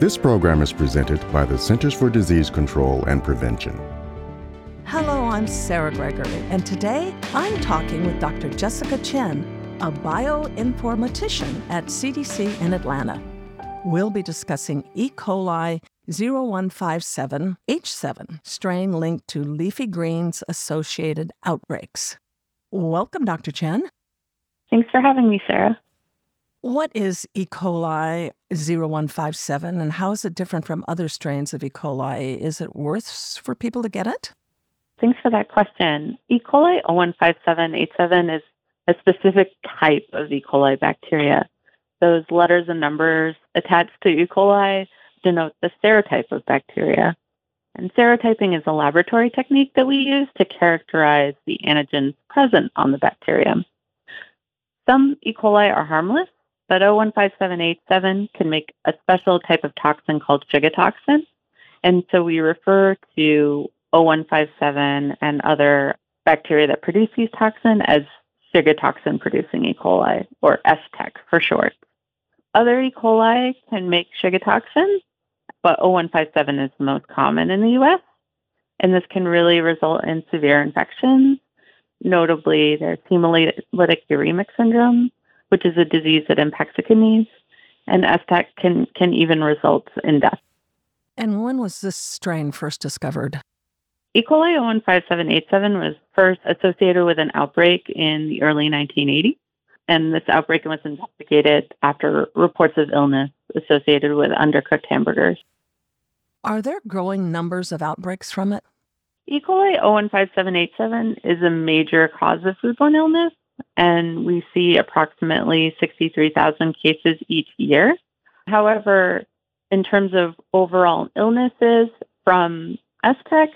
This program is presented by the Centers for Disease Control and Prevention. Hello, I'm Sarah Gregory, and today I'm talking with Dr. Jessica Chen, a bioinformatician at CDC in Atlanta. We'll be discussing E. coli 0157H7 strain linked to leafy greens associated outbreaks. Welcome, Dr. Chen. Thanks for having me, Sarah. What is E. coli 0157 and how is it different from other strains of E. coli? Is it worth for people to get it? Thanks for that question. E. coli O157:H7 is a specific type of E. coli bacteria. Those letters and numbers attached to E. coli denote the serotype of bacteria. And serotyping is a laboratory technique that we use to characterize the antigens present on the bacterium. Some E. coli are harmless, but O157:H7 can make a special type of toxin called shigatoxin. And so we refer to 0157 and other bacteria that produce these toxin as shigatoxin producing E. coli, or STEC for short. Other E. coli can make shigatoxin, but 0157 is the most common in the US. And this can really result in severe infections. Notably, there's hemolytic uremic syndrome, which is a disease that impacts the kidneys, and STEC can, can even result in death. And when was this strain first discovered? E. coli O157:H7 was first associated with an outbreak in the early 1980s, and this outbreak was investigated after reports of illness associated with undercooked hamburgers. Are there growing numbers of outbreaks from it? E. coli O157:H7 is a major cause of foodborne illness, and we see approximately 63,000 cases each year. However, in terms of overall illnesses from STEC,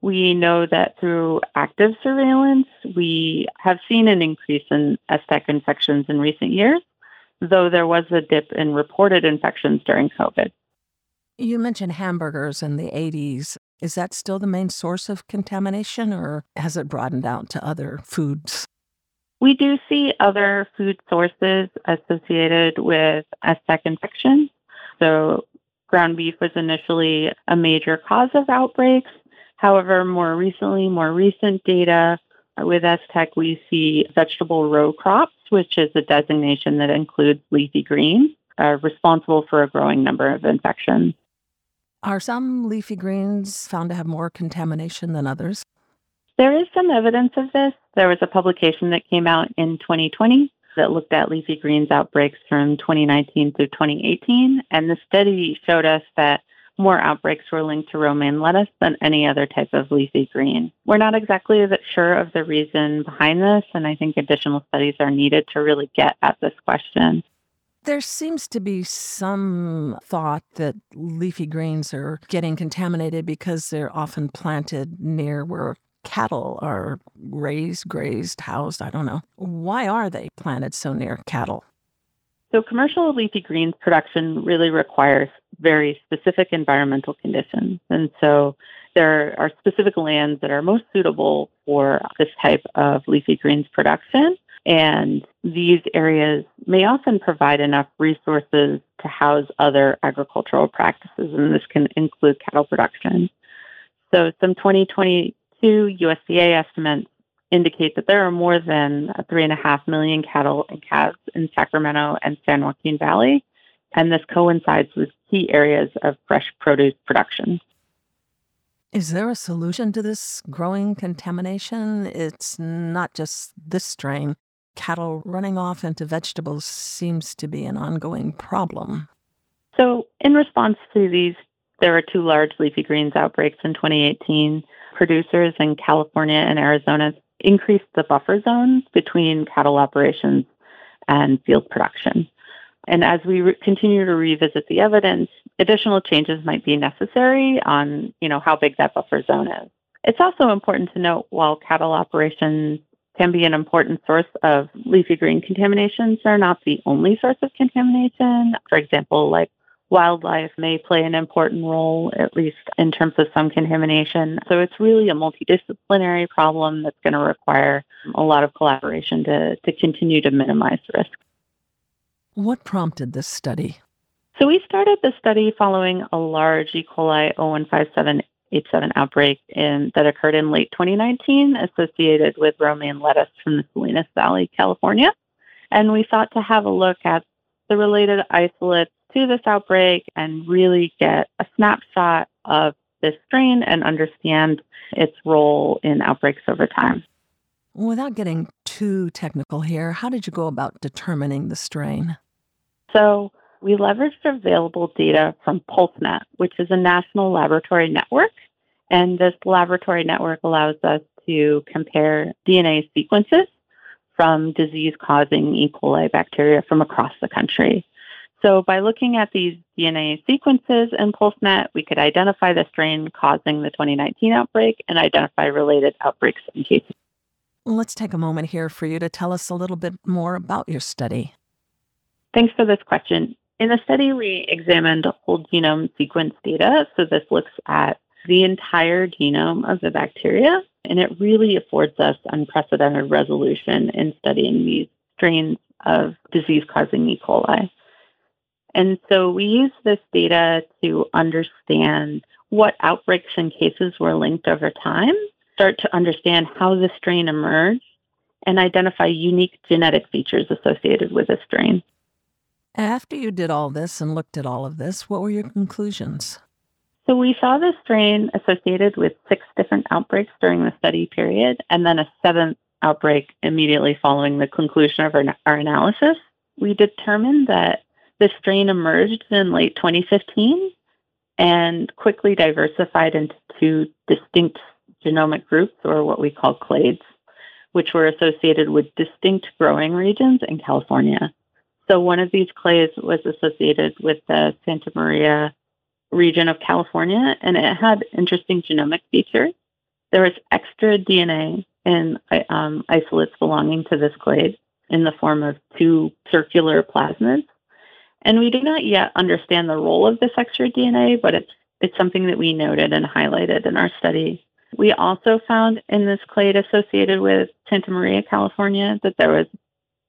we know that through active surveillance, we have seen an increase in STEC infections in recent years, though there was a dip in reported infections during COVID. You mentioned hamburgers in the 80s. Is that still the main source of contamination, or has it broadened out to other foods? We do see other food sources associated with STEC infection. So, ground beef was initially a major cause of outbreaks. However, more recently, more recent data with STEC, we see vegetable row crops, which is a designation that includes leafy greens, are responsible for a growing number of infections. Are some leafy greens found to have more contamination than others? There is some evidence of this. There was a publication that came out in 2020 that looked at leafy greens outbreaks from 2019 through 2018. And the study showed us that more outbreaks were linked to romaine lettuce than any other type of leafy green. We're not exactly sure of the reason behind this, and I think additional studies are needed to really get at this question. There seems to be some thought that leafy greens are getting contaminated because they're often planted near where cattle are raised, grazed, housed. I don't know. Why are they planted so near cattle? So, commercial leafy greens production really requires very specific environmental conditions. And so, there are specific lands that are most suitable for this type of leafy greens production. And these areas may often provide enough resources to house other agricultural practices, and this can include cattle production. So, some 2020 two USDA estimates indicate that there are more than three and a half million cattle and calves in Sacramento and San Joaquin Valley, and this coincides with key areas of fresh produce production. Is there a solution to this growing contamination? It's not just this strain. Cattle running off into vegetables seems to be an ongoing problem. So, in response to these, there were two large leafy greens outbreaks in 2018 producers in California and Arizona increased the buffer zones between cattle operations and field production. And as we re- continue to revisit the evidence, additional changes might be necessary on, you know, how big that buffer zone is. It's also important to note while cattle operations can be an important source of leafy green contaminations, they're not the only source of contamination. For example, like wildlife may play an important role, at least in terms of some contamination. So it's really a multidisciplinary problem that's going to require a lot of collaboration to, to continue to minimize risk. What prompted this study? So we started the study following a large E. coli O157:H7 outbreak in, that occurred in late 2019 associated with romaine lettuce from the Salinas Valley, California. And we sought to have a look at the related isolates to this outbreak and really get a snapshot of this strain and understand its role in outbreaks over time. Without getting too technical here, how did you go about determining the strain? So, we leveraged available data from PulseNet, which is a national laboratory network. And this laboratory network allows us to compare DNA sequences from disease causing E. coli bacteria from across the country. So, by looking at these DNA sequences in PulseNet, we could identify the strain causing the 2019 outbreak and identify related outbreaks and cases. Let's take a moment here for you to tell us a little bit more about your study. Thanks for this question. In the study, we examined whole genome sequence data. So, this looks at the entire genome of the bacteria, and it really affords us unprecedented resolution in studying these strains of disease causing E. coli. And so we use this data to understand what outbreaks and cases were linked over time, start to understand how the strain emerged, and identify unique genetic features associated with the strain. After you did all this and looked at all of this, what were your conclusions? So we saw the strain associated with six different outbreaks during the study period, and then a seventh outbreak immediately following the conclusion of our, our analysis. We determined that the strain emerged in late 2015 and quickly diversified into two distinct genomic groups, or what we call clades, which were associated with distinct growing regions in California. So one of these clades was associated with the Santa Maria region of California, and it had interesting genomic features. There was extra DNA in um, isolates belonging to this clade in the form of two circular plasmids and we do not yet understand the role of this extra DNA, but it's it's something that we noted and highlighted in our study. We also found in this clade associated with Santa Maria, California, that there was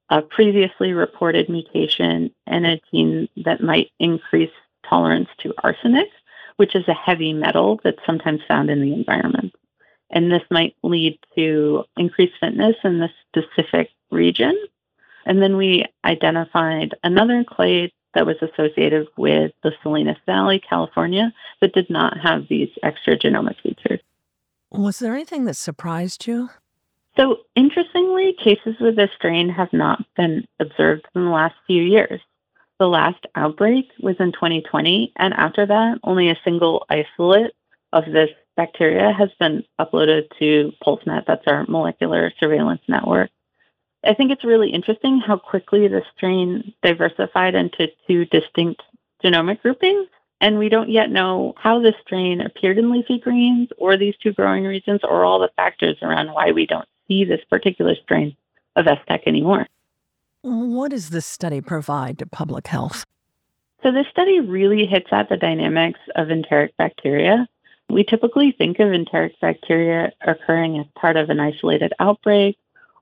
a previously reported mutation in a gene that might increase tolerance to arsenic, which is a heavy metal that's sometimes found in the environment. And this might lead to increased fitness in this specific region. And then we identified another clade that was associated with the Salinas Valley, California, that did not have these extra genomic features. Was there anything that surprised you? So, interestingly, cases with this strain have not been observed in the last few years. The last outbreak was in 2020, and after that, only a single isolate of this bacteria has been uploaded to PulseNet, that's our molecular surveillance network. I think it's really interesting how quickly the strain diversified into two distinct genomic groupings. And we don't yet know how this strain appeared in leafy greens or these two growing regions or all the factors around why we don't see this particular strain of STEC anymore. What does this study provide to public health? So, this study really hits at the dynamics of enteric bacteria. We typically think of enteric bacteria occurring as part of an isolated outbreak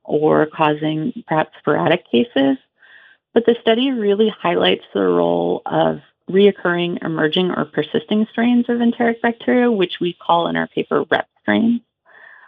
or causing perhaps sporadic cases. But the study really highlights the role of reoccurring, emerging, or persisting strains of enteric bacteria, which we call in our paper rep strains.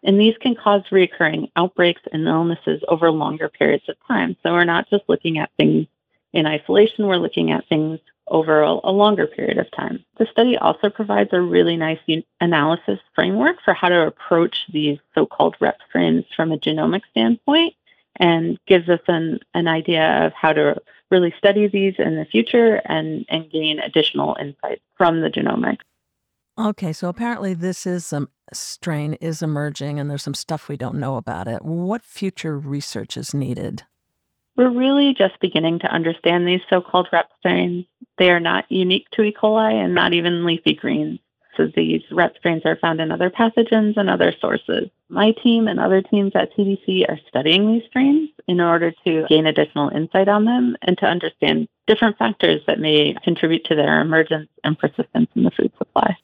And these can cause reoccurring outbreaks and illnesses over longer periods of time. So we're not just looking at things in isolation, we're looking at things over a, longer period of time. The study also provides a really nice analysis framework for how to approach these so called rep strains from a genomic standpoint and gives us an, an idea of how to really study these in the future and, and gain additional insights from the genomics. Okay, so apparently this is a strain is emerging and there's some stuff we don't know about it. What future research is needed? We're really just beginning to understand these so called rep strains. They are not unique to E. coli and not even leafy greens. So these rep strains are found in other pathogens and other sources. My team and other teams at CDC are studying these strains in order to gain additional insight on them and to understand different factors that may contribute to their emergence and persistence in the food supply.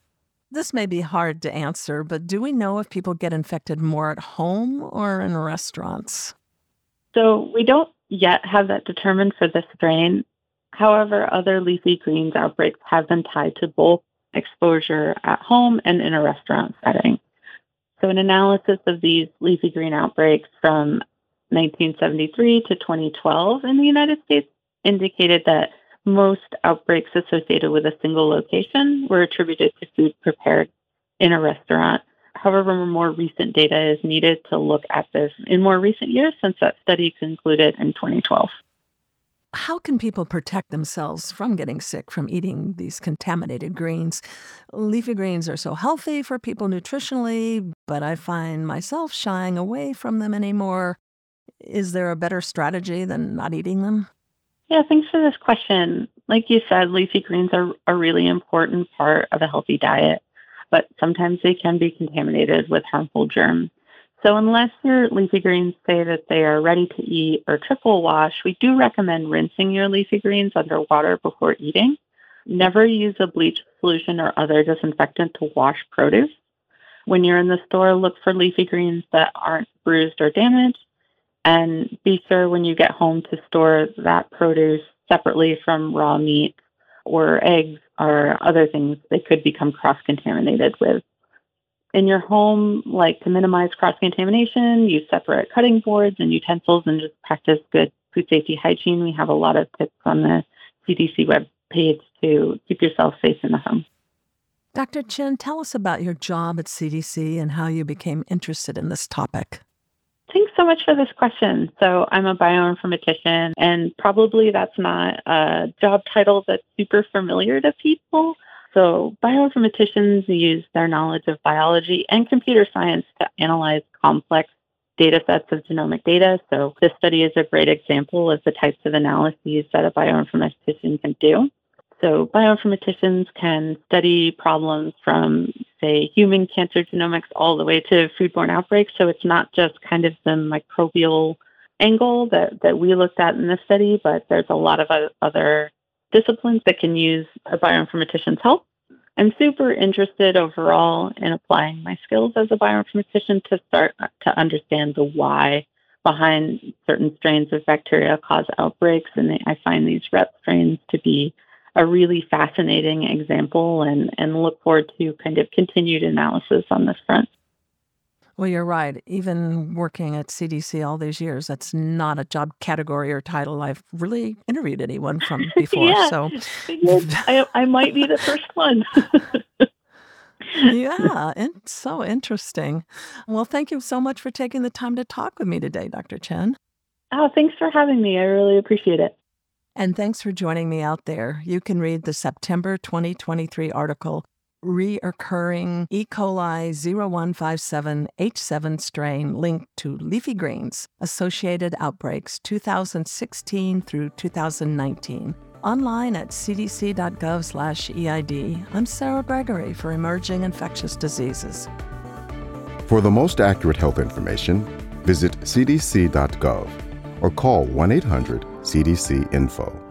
This may be hard to answer, but do we know if people get infected more at home or in restaurants? So we don't yet have that determined for this strain. However, other leafy greens outbreaks have been tied to both exposure at home and in a restaurant setting. So, an analysis of these leafy green outbreaks from 1973 to 2012 in the United States indicated that most outbreaks associated with a single location were attributed to food prepared in a restaurant. However, more recent data is needed to look at this in more recent years since that study concluded in 2012. How can people protect themselves from getting sick from eating these contaminated greens? Leafy greens are so healthy for people nutritionally, but I find myself shying away from them anymore. Is there a better strategy than not eating them? Yeah, thanks for this question. Like you said, leafy greens are a really important part of a healthy diet, but sometimes they can be contaminated with harmful germs. So, unless your leafy greens say that they are ready to eat or triple wash, we do recommend rinsing your leafy greens under water before eating. Never use a bleach solution or other disinfectant to wash produce. When you're in the store, look for leafy greens that aren't bruised or damaged. And be sure when you get home to store that produce separately from raw meat or eggs or other things they could become cross contaminated with in your home, like to minimize cross contamination, use separate cutting boards and utensils and just practice good food safety hygiene. We have a lot of tips on the CDC web page to keep yourself safe in the home. Dr. Chen, tell us about your job at CDC and how you became interested in this topic. So much for this question. So, I'm a bioinformatician, and probably that's not a job title that's super familiar to people. So, bioinformaticians use their knowledge of biology and computer science to analyze complex data sets of genomic data. So, this study is a great example of the types of analyses that a bioinformatician can do. So, bioinformaticians can study problems from, say, human cancer genomics all the way to foodborne outbreaks. So, it's not just kind of the microbial angle that, that we looked at in this study, but there's a lot of other disciplines that can use a bioinformatician's help. I'm super interested overall in applying my skills as a bioinformatician to start to understand the why behind certain strains of bacteria cause outbreaks. And I find these rep strains to be a really fascinating example and, and look forward to kind of continued analysis on this front. Well, you're right. Even working at CDC all these years, that's not a job category or title I've really interviewed anyone from before. yeah, so I, I might be the first one. yeah, it's so interesting. Well, thank you so much for taking the time to talk with me today, Dr. Chen. Oh, thanks for having me. I really appreciate it. And thanks for joining me out there. You can read the September 2023 article reoccurring E. coli 0157H7 strain linked to leafy greens, associated outbreaks 2016 through 2019. Online at cdc.gov slash EID. I'm Sarah Gregory for Emerging Infectious Diseases. For the most accurate health information, visit cdc.gov or call 1 800 CDC Info.